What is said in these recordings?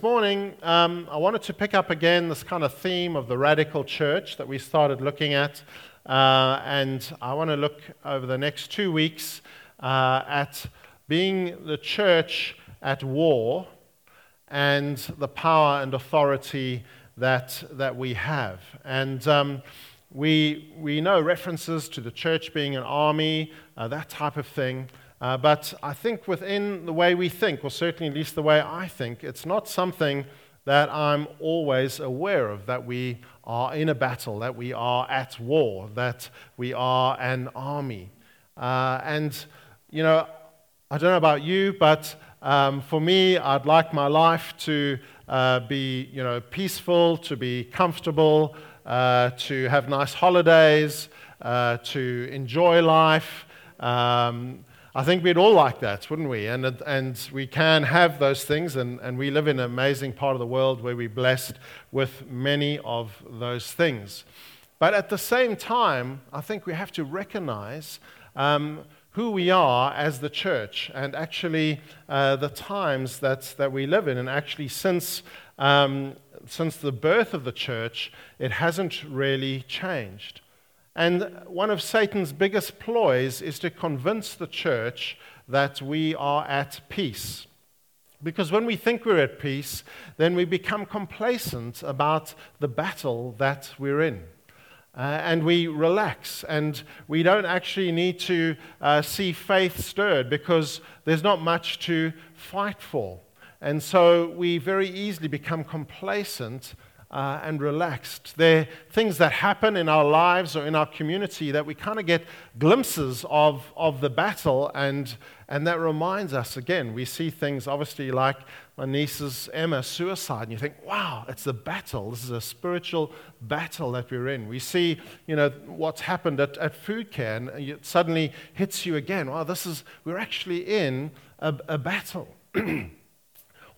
Morning, um, I wanted to pick up again this kind of theme of the radical church that we started looking at. Uh, and I want to look over the next two weeks uh, at being the church at war and the power and authority that, that we have. And um, we, we know references to the church being an army, uh, that type of thing. Uh, but I think within the way we think, or certainly at least the way I think, it's not something that I'm always aware of that we are in a battle, that we are at war, that we are an army. Uh, and, you know, I don't know about you, but um, for me, I'd like my life to uh, be, you know, peaceful, to be comfortable, uh, to have nice holidays, uh, to enjoy life. Um, I think we'd all like that, wouldn't we? And, and we can have those things, and, and we live in an amazing part of the world where we're blessed with many of those things. But at the same time, I think we have to recognize um, who we are as the church and actually uh, the times that, that we live in. And actually, since, um, since the birth of the church, it hasn't really changed. And one of Satan's biggest ploys is to convince the church that we are at peace. Because when we think we're at peace, then we become complacent about the battle that we're in. Uh, and we relax, and we don't actually need to uh, see faith stirred because there's not much to fight for. And so we very easily become complacent uh, and relaxed. There are things that happen in our lives or in our community that we kind of get glimpses of, of the battle, and, and that reminds us again. We see things obviously like my niece's Emma suicide, and you think, wow, it's a battle. This is a spiritual battle that we're in. We see, you know, what's happened at, at food care, and it suddenly hits you again. Wow, this is, we're actually in a, a battle.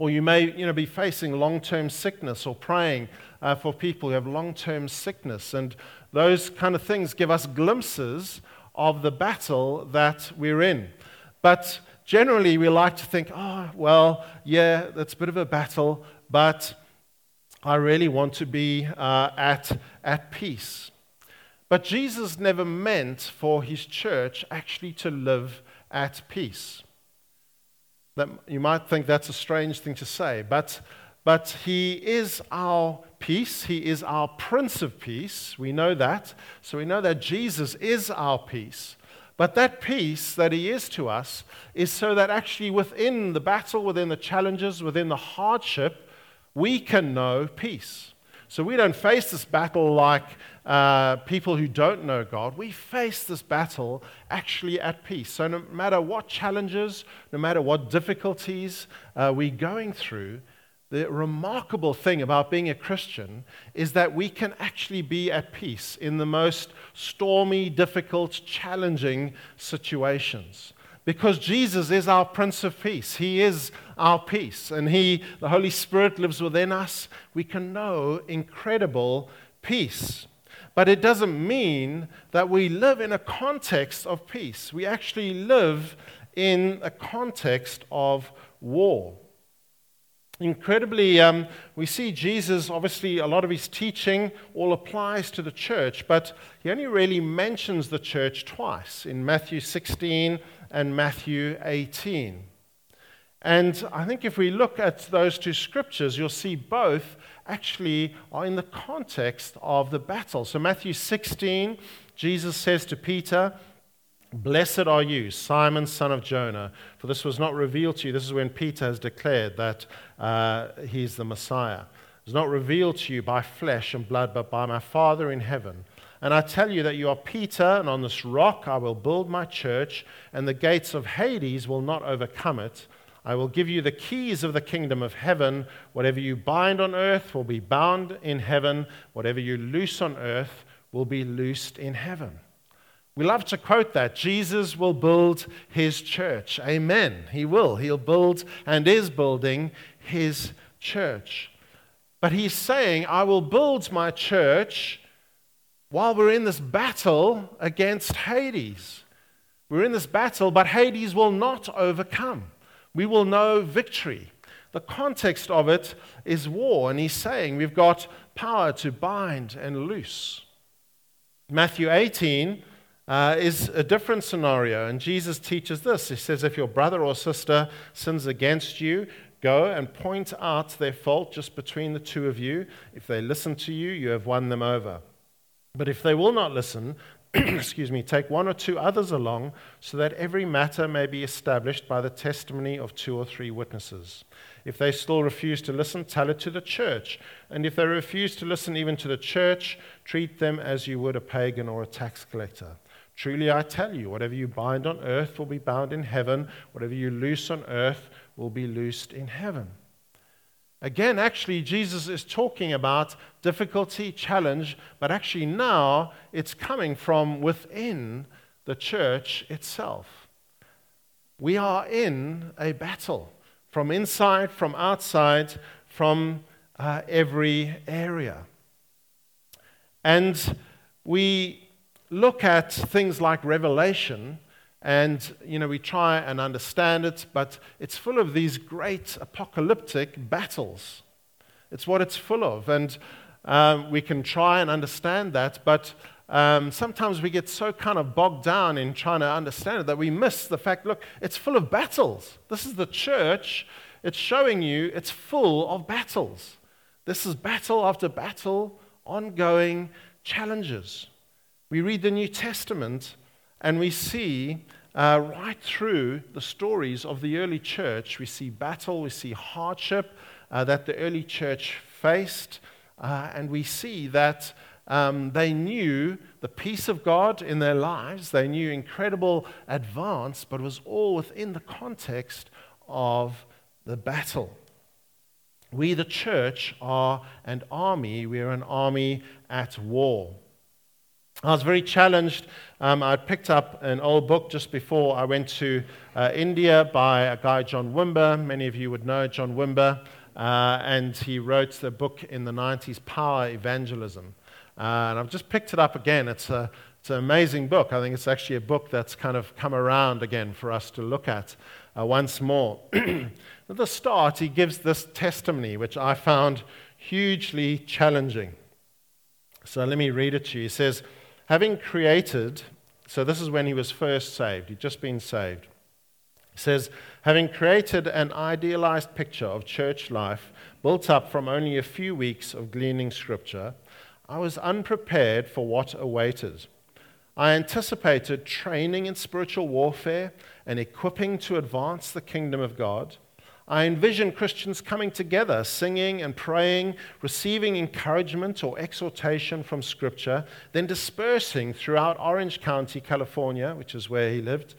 Or you may you know, be facing long term sickness or praying uh, for people who have long term sickness. And those kind of things give us glimpses of the battle that we're in. But generally, we like to think, oh, well, yeah, that's a bit of a battle, but I really want to be uh, at, at peace. But Jesus never meant for his church actually to live at peace. That, you might think that's a strange thing to say, but, but He is our peace. He is our Prince of Peace. We know that. So we know that Jesus is our peace. But that peace that He is to us is so that actually within the battle, within the challenges, within the hardship, we can know peace. So we don't face this battle like uh, people who don't know God. We face this battle actually at peace. So no matter what challenges, no matter what difficulties uh, we're going through, the remarkable thing about being a Christian is that we can actually be at peace in the most stormy, difficult, challenging situations because Jesus is our Prince of Peace. He is our peace, and He, the Holy Spirit, lives within us. We can know incredible peace. But it doesn't mean that we live in a context of peace. We actually live in a context of war. Incredibly, um, we see Jesus, obviously, a lot of his teaching all applies to the church, but he only really mentions the church twice in Matthew 16 and Matthew 18. And I think if we look at those two scriptures, you'll see both actually are in the context of the battle. So, Matthew 16, Jesus says to Peter, Blessed are you, Simon, son of Jonah, for this was not revealed to you. This is when Peter has declared that uh, he's the Messiah. It was not revealed to you by flesh and blood, but by my Father in heaven. And I tell you that you are Peter, and on this rock I will build my church, and the gates of Hades will not overcome it. I will give you the keys of the kingdom of heaven. Whatever you bind on earth will be bound in heaven. Whatever you loose on earth will be loosed in heaven. We love to quote that. Jesus will build his church. Amen. He will. He'll build and is building his church. But he's saying, I will build my church while we're in this battle against Hades. We're in this battle, but Hades will not overcome. We will know victory. the context of it is war, and he's saying we've got power to bind and loose. Matthew 18 uh, is a different scenario, and Jesus teaches this. He says, If your brother or sister sins against you, go and point out their fault just between the two of you. If they listen to you, you have won them over. But if they will not listen, excuse me, take one or two others along, so that every matter may be established by the testimony of two or three witnesses. If they still refuse to listen, tell it to the church. And if they refuse to listen even to the church, treat them as you would a pagan or a tax collector. Truly I tell you, whatever you bind on earth will be bound in heaven, whatever you loose on earth will be loosed in heaven. Again, actually, Jesus is talking about difficulty, challenge, but actually now it's coming from within the church itself. We are in a battle from inside, from outside, from uh, every area. And we look at things like Revelation and you know we try and understand it but it's full of these great apocalyptic battles. It's what it's full of. And um, we can try and understand that but um, sometimes we get so kind of bogged down in trying to understand it that we miss the fact look it's full of battles. This is the church. It's showing you it's full of battles. This is battle after battle ongoing challenges. We read the new testament and we see uh, right through the stories of the early church, we see battle, we see hardship uh, that the early church faced, uh, and we see that um, they knew the peace of God in their lives, they knew incredible advance, but it was all within the context of the battle. We, the church, are an army. We are an army at war. I was very challenged. Um, I picked up an old book just before I went to uh, India by a guy, John Wimber. Many of you would know John Wimber. Uh, and he wrote the book in the 90s, Power Evangelism. Uh, and I've just picked it up again. It's, a, it's an amazing book. I think it's actually a book that's kind of come around again for us to look at uh, once more. at the start, he gives this testimony, which I found hugely challenging. So let me read it to you. He says, Having created, so this is when he was first saved, he'd just been saved. He says, having created an idealized picture of church life built up from only a few weeks of gleaning scripture, I was unprepared for what awaited. I anticipated training in spiritual warfare and equipping to advance the kingdom of God. I envision Christians coming together, singing and praying, receiving encouragement or exhortation from Scripture, then dispersing throughout Orange County, California, which is where he lived,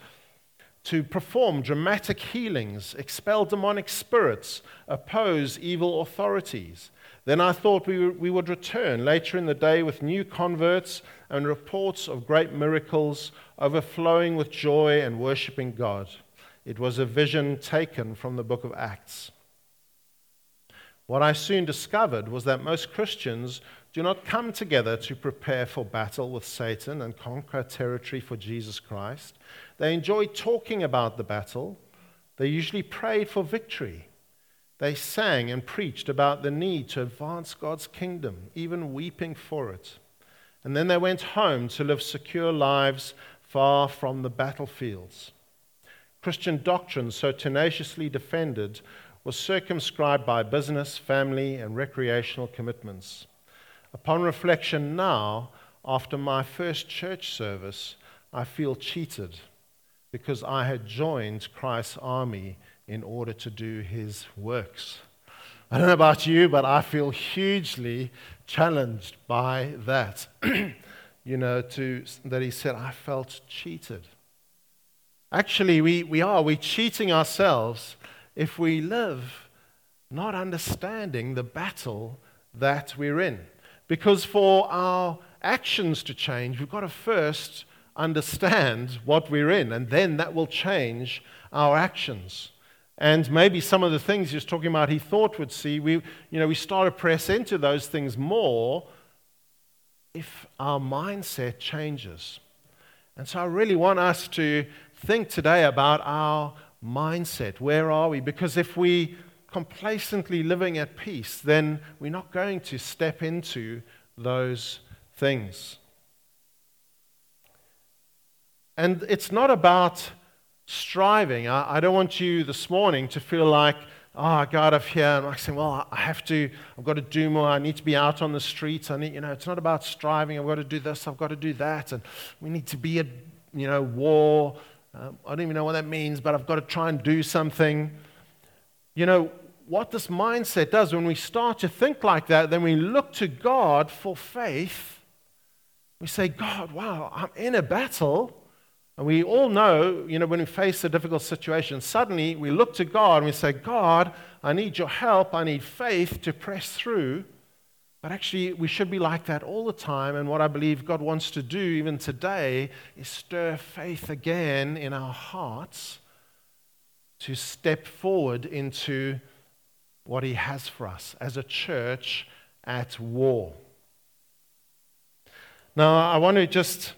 to perform dramatic healings, expel demonic spirits, oppose evil authorities. Then I thought we, we would return later in the day with new converts and reports of great miracles, overflowing with joy and worshiping God. It was a vision taken from the book of Acts. What I soon discovered was that most Christians do not come together to prepare for battle with Satan and conquer territory for Jesus Christ. They enjoy talking about the battle. They usually prayed for victory. They sang and preached about the need to advance God's kingdom, even weeping for it. And then they went home to live secure lives far from the battlefields. Christian doctrine, so tenaciously defended, was circumscribed by business, family, and recreational commitments. Upon reflection now, after my first church service, I feel cheated because I had joined Christ's army in order to do his works. I don't know about you, but I feel hugely challenged by that. you know, to, that he said, I felt cheated. Actually, we, we are. We're cheating ourselves if we live not understanding the battle that we're in. Because for our actions to change, we've got to first understand what we're in, and then that will change our actions. And maybe some of the things he was talking about he thought would see, we, you know, we start to press into those things more if our mindset changes. And so I really want us to think today about our mindset. Where are we? Because if we complacently living at peace, then we're not going to step into those things. And it's not about striving. I, I don't want you this morning to feel like, ah, oh, I got up here and I say, well, I have to, I've got to do more. I need to be out on the streets. I need, you know, it's not about striving. I've got to do this. I've got to do that. And we need to be at, you know, war. Um, I don't even know what that means, but I've got to try and do something. You know, what this mindset does when we start to think like that, then we look to God for faith. We say, God, wow, I'm in a battle. And we all know, you know, when we face a difficult situation, suddenly we look to God and we say, God, I need your help. I need faith to press through. But actually, we should be like that all the time. And what I believe God wants to do even today is stir faith again in our hearts to step forward into what He has for us as a church at war. Now, I want to just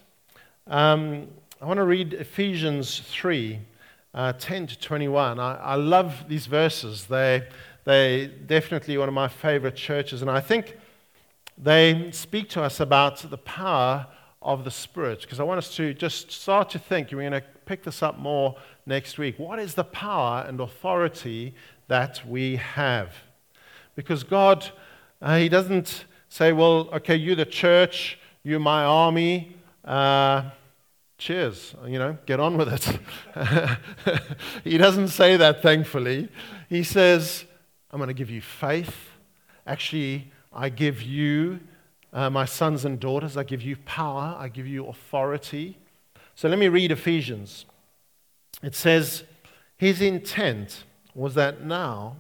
um, I want to read Ephesians 3 uh, 10 to 21. I, I love these verses. They, they definitely one of my favorite churches, and I think they speak to us about the power of the Spirit. Because I want us to just start to think, we're going to pick this up more next week. What is the power and authority that we have? Because God, uh, He doesn't say, well, okay, you're the church, you're my army. Uh, cheers, you know, get on with it. he doesn't say that, thankfully. He says, I'm going to give you faith. Actually, I give you, uh, my sons and daughters, I give you power, I give you authority. So let me read Ephesians. It says, His intent was that now,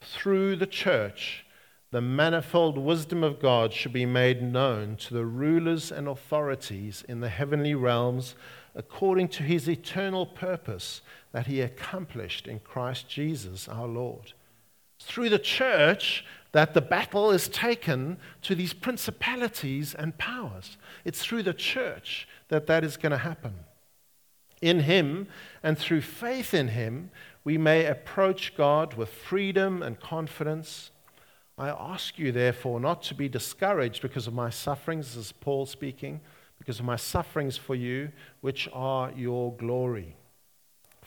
through the church, the manifold wisdom of God should be made known to the rulers and authorities in the heavenly realms according to his eternal purpose that he accomplished in Christ Jesus our Lord. through the church that the battle is taken to these principalities and powers. It's through the church that that is going to happen. In him and through faith in him, we may approach God with freedom and confidence I ask you, therefore, not to be discouraged because of my sufferings, this is Paul speaking, because of my sufferings for you, which are your glory.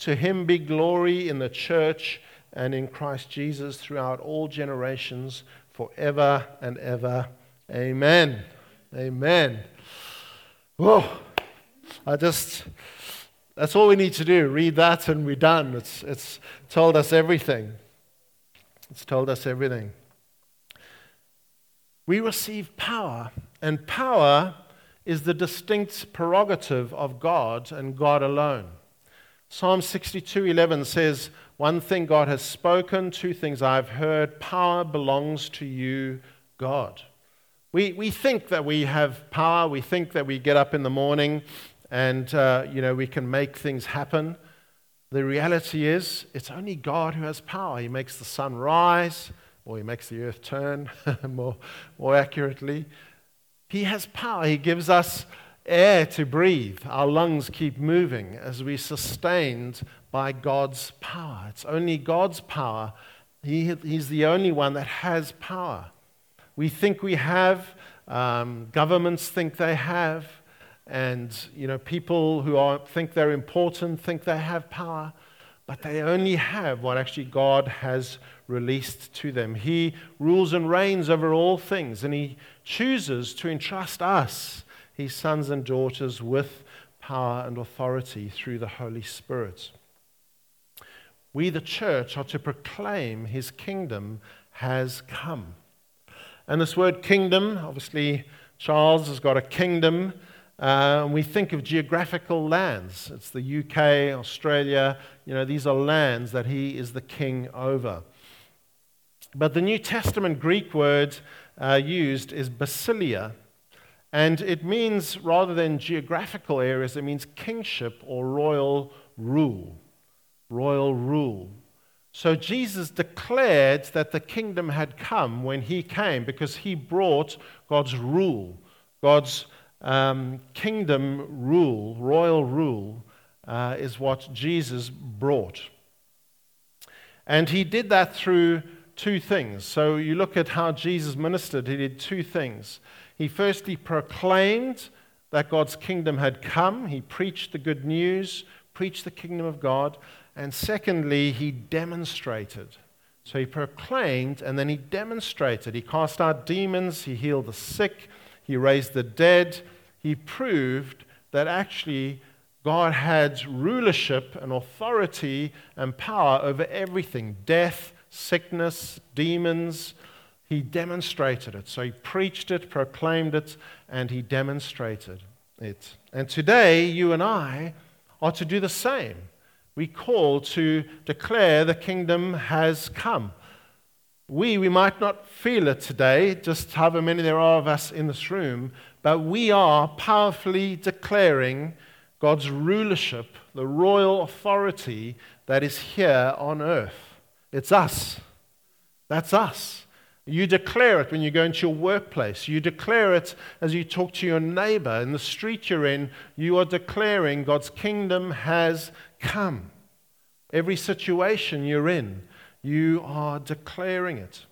to him be glory in the church and in Christ Jesus throughout all generations, forever and ever. Amen. Amen. Whoa. I just, that's all we need to do. Read that and we're done. It's, it's told us everything. It's told us everything. We receive power, and power is the distinct prerogative of God and God alone. Psalm 62:11 says, "One thing God has spoken, two things I've heard, power belongs to you, God." We, we think that we have power. We think that we get up in the morning and uh, you know we can make things happen. The reality is, it's only God who has power. He makes the sun rise, or He makes the earth turn, more, more accurately. He has power. He gives us air to breathe. Our lungs keep moving as we're sustained by God's power. It's only God's power. He, he's the only one that has power. We think we have, um, governments think they have, and you know, people who are, think they're important think they have power. but they only have what actually God has released to them. He rules and reigns over all things, and He chooses to entrust us, His sons and daughters, with power and authority through the Holy Spirit. We, the church, are to proclaim His kingdom has come. And this word kingdom, obviously, Charles has got a kingdom. Uh, we think of geographical lands. It's the UK, Australia. You know, these are lands that he is the king over. But the New Testament Greek word uh, used is basileia. And it means, rather than geographical areas, it means kingship or royal rule. Royal rule. So Jesus declared that the kingdom had come when he came because he brought God's rule, God's um, kingdom rule, royal rule, uh, is what Jesus brought. And he did that through two things. So you look at how Jesus ministered, he did two things. He firstly proclaimed that God's kingdom had come, he preached the good news, preached the kingdom of God. And secondly, he demonstrated. So he proclaimed and then he demonstrated. He cast out demons, he healed the sick, he raised the dead. He proved that actually God had rulership and authority and power over everything death, sickness, demons. He demonstrated it. So he preached it, proclaimed it, and he demonstrated it. And today, you and I are to do the same we call to declare the kingdom has come. We, we might not feel it today, just however many there are of us in this room, but we are powerfully declaring God's rulership, the royal authority that is here on earth. It's us. That's us. You declare it when you go into your workplace. You declare it as you talk to your neighbor in the street you're in. You are declaring God's kingdom has come. Every situation you're in, you are declaring it.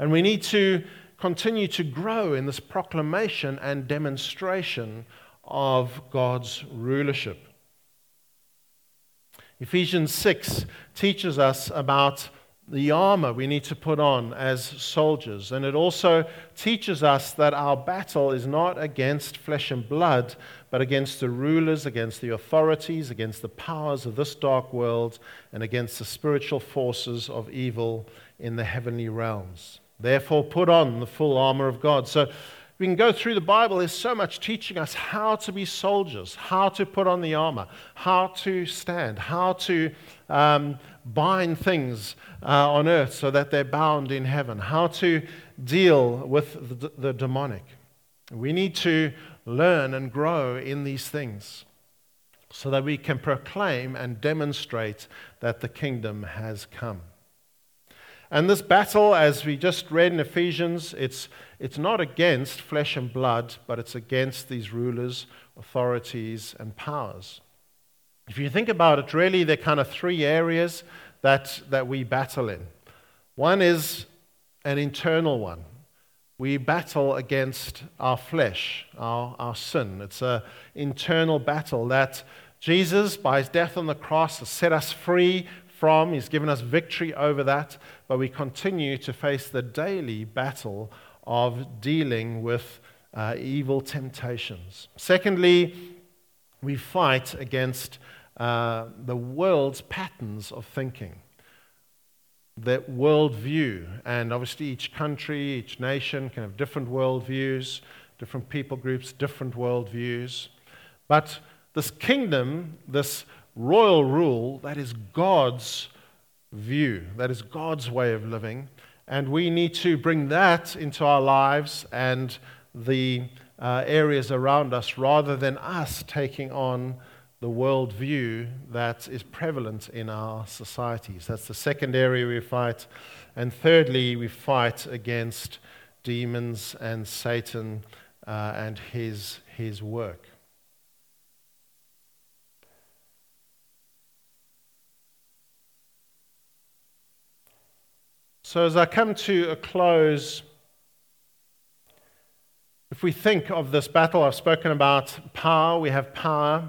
And we need to continue to grow in this proclamation and demonstration of God's rulership. Ephesians 6 teaches us about the armor we need to put on as soldiers. And it also teaches us that our battle is not against flesh and blood, but against the rulers, against the authorities, against the powers of this dark world, and against the spiritual forces of evil in the heavenly realms. Therefore, put on the full armor of God. So, we can go through the Bible. There's so much teaching us how to be soldiers, how to put on the armor, how to stand, how to um, bind things uh, on earth so that they're bound in heaven, how to deal with the, the demonic. We need to learn and grow in these things so that we can proclaim and demonstrate that the kingdom has come. And this battle, as we just read in Ephesians, it's, it's not against flesh and blood, but it's against these rulers, authorities, and powers. If you think about it, really, there are kind of three areas that, that we battle in. One is an internal one. We battle against our flesh, our, our sin. It's an internal battle that Jesus, by his death on the cross, has set us free from. He's given us victory over that, but we continue to face the daily battle of dealing with uh, evil temptations. Secondly, we fight against uh, the world's patterns of thinking, the worldview. And obviously, each country, each nation can have different worldviews, different people groups, different worldviews. But this kingdom, this royal rule, that is God's view, that is God's way of living. And we need to bring that into our lives and the uh, areas around us rather than us taking on the worldview that is prevalent in our societies. That's the second area we fight. And thirdly, we fight against demons and Satan uh, and his, his work. So, as I come to a close, if we think of this battle, I've spoken about power, we have power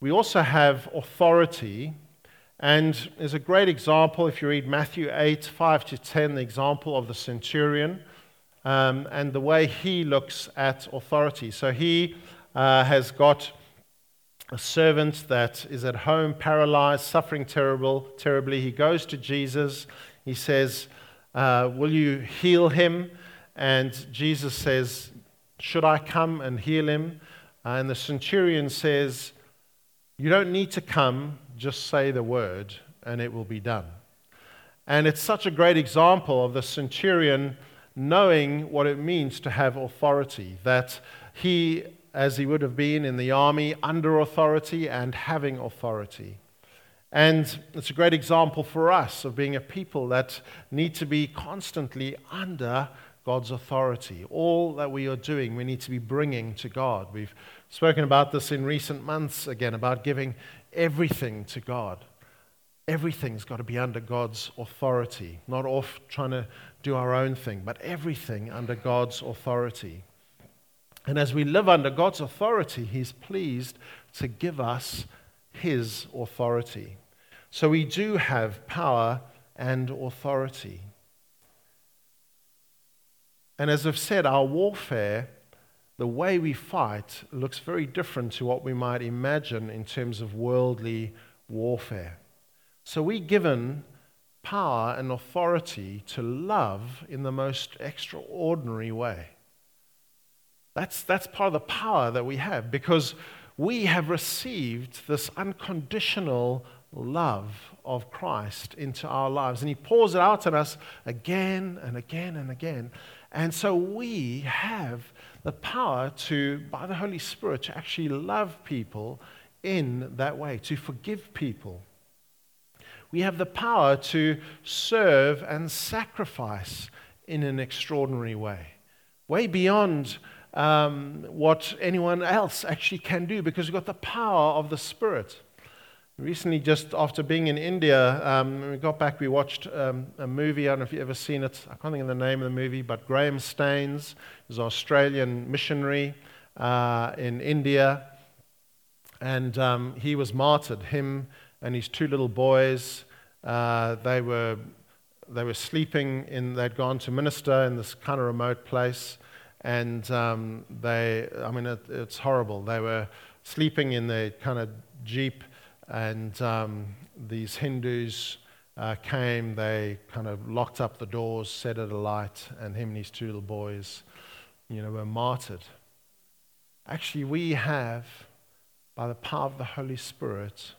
we also have authority, And there's a great example if you read Matthew 8, 5 to 10, the example of the centurion um, and the way he looks at authority. So he uh, has got a servant that is at home, paralyzed, suffering terrible, terribly. He goes to Jesus. He says, uh, Will you heal him? And Jesus says, Should I come and heal him? And the centurion says, You don't need to come, just say the word, and it will be done. And it's such a great example of the centurion knowing what it means to have authority, that he, as he would have been in the army, under authority and having authority. And it's a great example for us of being a people that need to be constantly under God's authority. All that we are doing, we need to be bringing to God. We've spoken about this in recent months again, about giving everything to God. Everything's got to be under God's authority, not off trying to do our own thing, but everything under God's authority. And as we live under God's authority, He's pleased to give us His authority. So we do have power and authority. And as I've said, our warfare, the way we fight, looks very different to what we might imagine in terms of worldly warfare. So we're given power and authority to love in the most extraordinary way. That's, that's part of the power that we have because we have received this unconditional love of Christ into our lives. And He pours it out on us again and again and again. And so we have the power to, by the Holy Spirit, to actually love people in that way, to forgive people. We have the power to serve and sacrifice in an extraordinary way, way beyond um, what anyone else actually can do because we've got the power of the Spirit. Recently, just after being in India, um, we got back, we watched um, a movie. I don't know if you've ever seen it. I can't think of the name of the movie, but Graham Staines is an Australian missionary uh, in India. And um, he was martyred, him and his two little boys. Uh, they, were, they were sleeping in, they'd gone to minister in this kind of remote place. And um, they, I mean, it, it's horrible. They were sleeping in their kind of jeep and um, these Hindus uh, came, they kind of locked up the doors, set it alight, and him and his two little boys, you know, were martyred. Actually, we have, by the power of the Holy Spirit,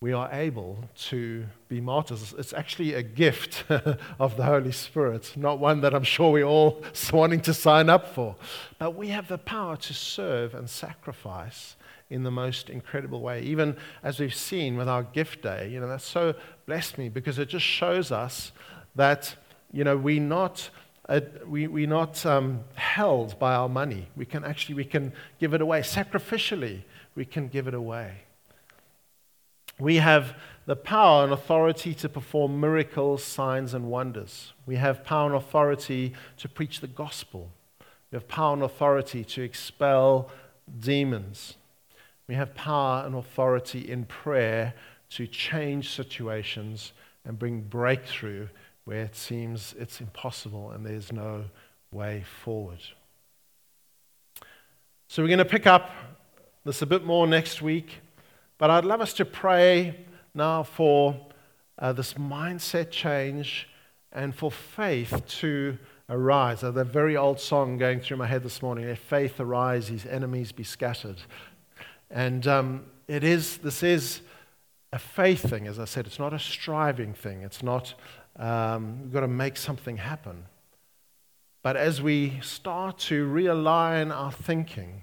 we are able to be martyrs. It's actually a gift of the Holy Spirit, not one that I'm sure we're all wanting to sign up for. But we have the power to serve and sacrifice in the most incredible way. Even as we've seen with our gift day, you know, that so blessed me because it just shows us that, you know, we're not. Uh, we, we're not um, held by our money. We can actually we can give it away sacrificially. We can give it away. We have the power and authority to perform miracles, signs, and wonders. We have power and authority to preach the gospel. We have power and authority to expel demons. We have power and authority in prayer to change situations and bring breakthrough where it seems it's impossible and there's no way forward. So we're going to pick up this a bit more next week, but I'd love us to pray now for uh, this mindset change and for faith to arise. Uh, that very old song going through my head this morning, let faith arise, his enemies be scattered. And um, it is, this is a faith thing, as I said. It's not a striving thing. It's not, um, we've got to make something happen. But as we start to realign our thinking,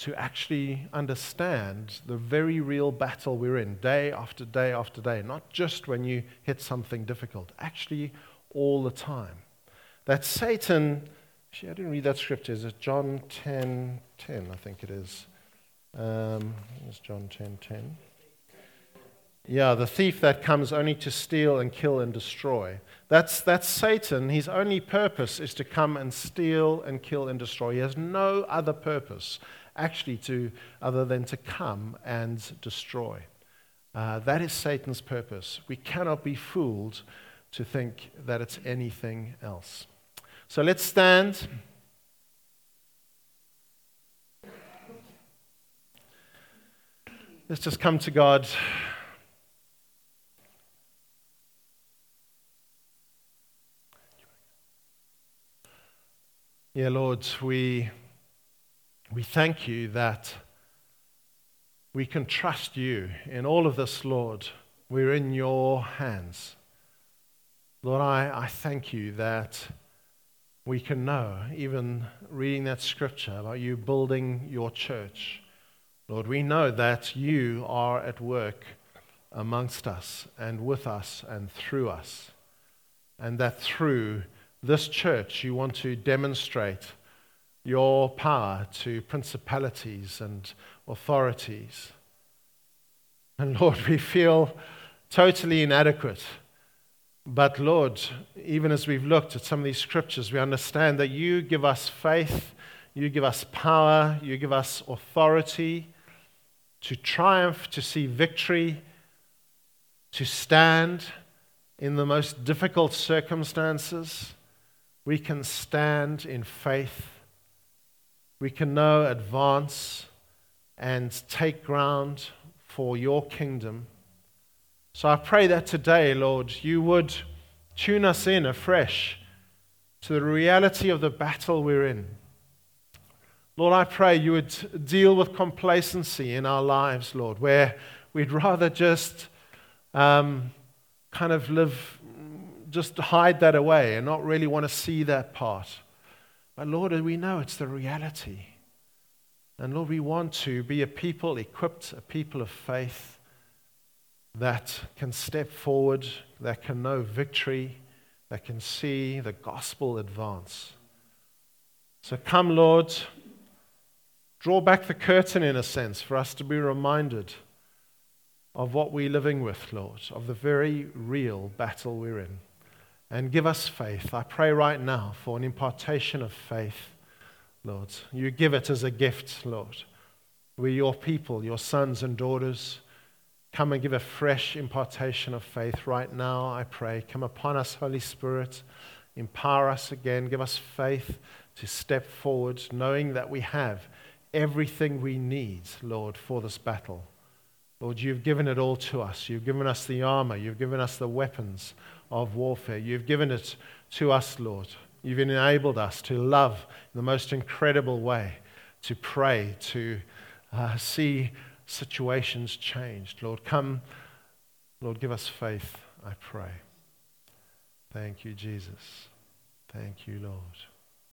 to actually understand the very real battle we're in day after day after day, not just when you hit something difficult, actually all the time. That Satan Actually, I didn't read that scripture. Is it John 10 10? I think it is. Um, it's John 10 10. Yeah, the thief that comes only to steal and kill and destroy. That's, that's Satan. His only purpose is to come and steal and kill and destroy. He has no other purpose, actually, to, other than to come and destroy. Uh, that is Satan's purpose. We cannot be fooled to think that it's anything else. So let's stand. Let's just come to God. Yeah, Lord, we, we thank you that we can trust you in all of this, Lord. We're in your hands. Lord, I, I thank you that we can know, even reading that scripture about you building your church. Lord, we know that you are at work amongst us and with us and through us. And that through this church, you want to demonstrate your power to principalities and authorities. And Lord, we feel totally inadequate. But Lord, even as we've looked at some of these scriptures, we understand that you give us faith, you give us power, you give us authority to triumph, to see victory, to stand in the most difficult circumstances. We can stand in faith. We can know, advance, and take ground for your kingdom. So I pray that today, Lord, you would tune us in afresh to the reality of the battle we're in. Lord, I pray you would deal with complacency in our lives, Lord, where we'd rather just um, kind of live, just hide that away and not really want to see that part. But Lord, we know it's the reality. And Lord, we want to be a people equipped, a people of faith that can step forward, that can know victory, that can see the gospel advance. So come, Lord, draw back the curtain in a sense for us to be reminded of what we're living with, Lord, of the very real battle we're in. And give us faith. I pray right now for an impartation of faith Lord. You give it as a gift, Lord. We're your people, your sons and daughters. Come and give a fresh impartation of faith right now, I pray. Come upon us, Holy Spirit. Empower us again. Give us faith to step forward, knowing that we have everything we need, Lord, for this battle. Lord, you've given it all to us. You've given us the armor. You've given us the weapons of warfare. You've given it to us, Lord. You've enabled us to love in the most incredible way, to pray, to uh, see situations changed. Lord, come. Lord, give us faith, I pray. Thank you, Jesus. Thank you, Lord.